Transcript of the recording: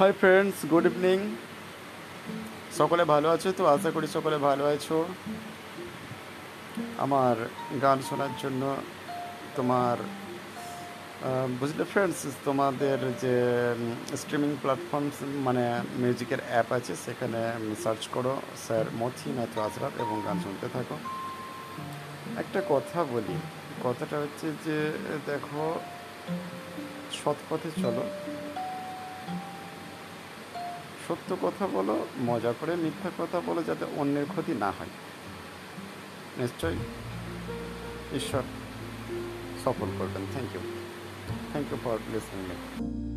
Hi friends good evening সকলে ভালো আছো তো? আশা করি সকলে ভালো আছো। আমার গান শোনার জন্য তোমার বুঝলে ফ্রেন্ডস তোমাদের যে স্ট্রিমিং প্ল্যাটফর্মস মানে মিউজিকের অ্যাপ আছে, সেখানে সার্চ করো, স্যার মথি নয়তো আজরাত এবং গান শুনতে থাকো। একটা কথা বলি, কথাটা হচ্ছে যে, দেখো, সৎ পথে চলো। সত্য কথা বলো, মজা করে মিথ্যা কথা বলো যাতে অন্যের ক্ষতি না হয়। নিশ্চয়ই ঈশ্বর সফল করবেন। Thank you thank you for listening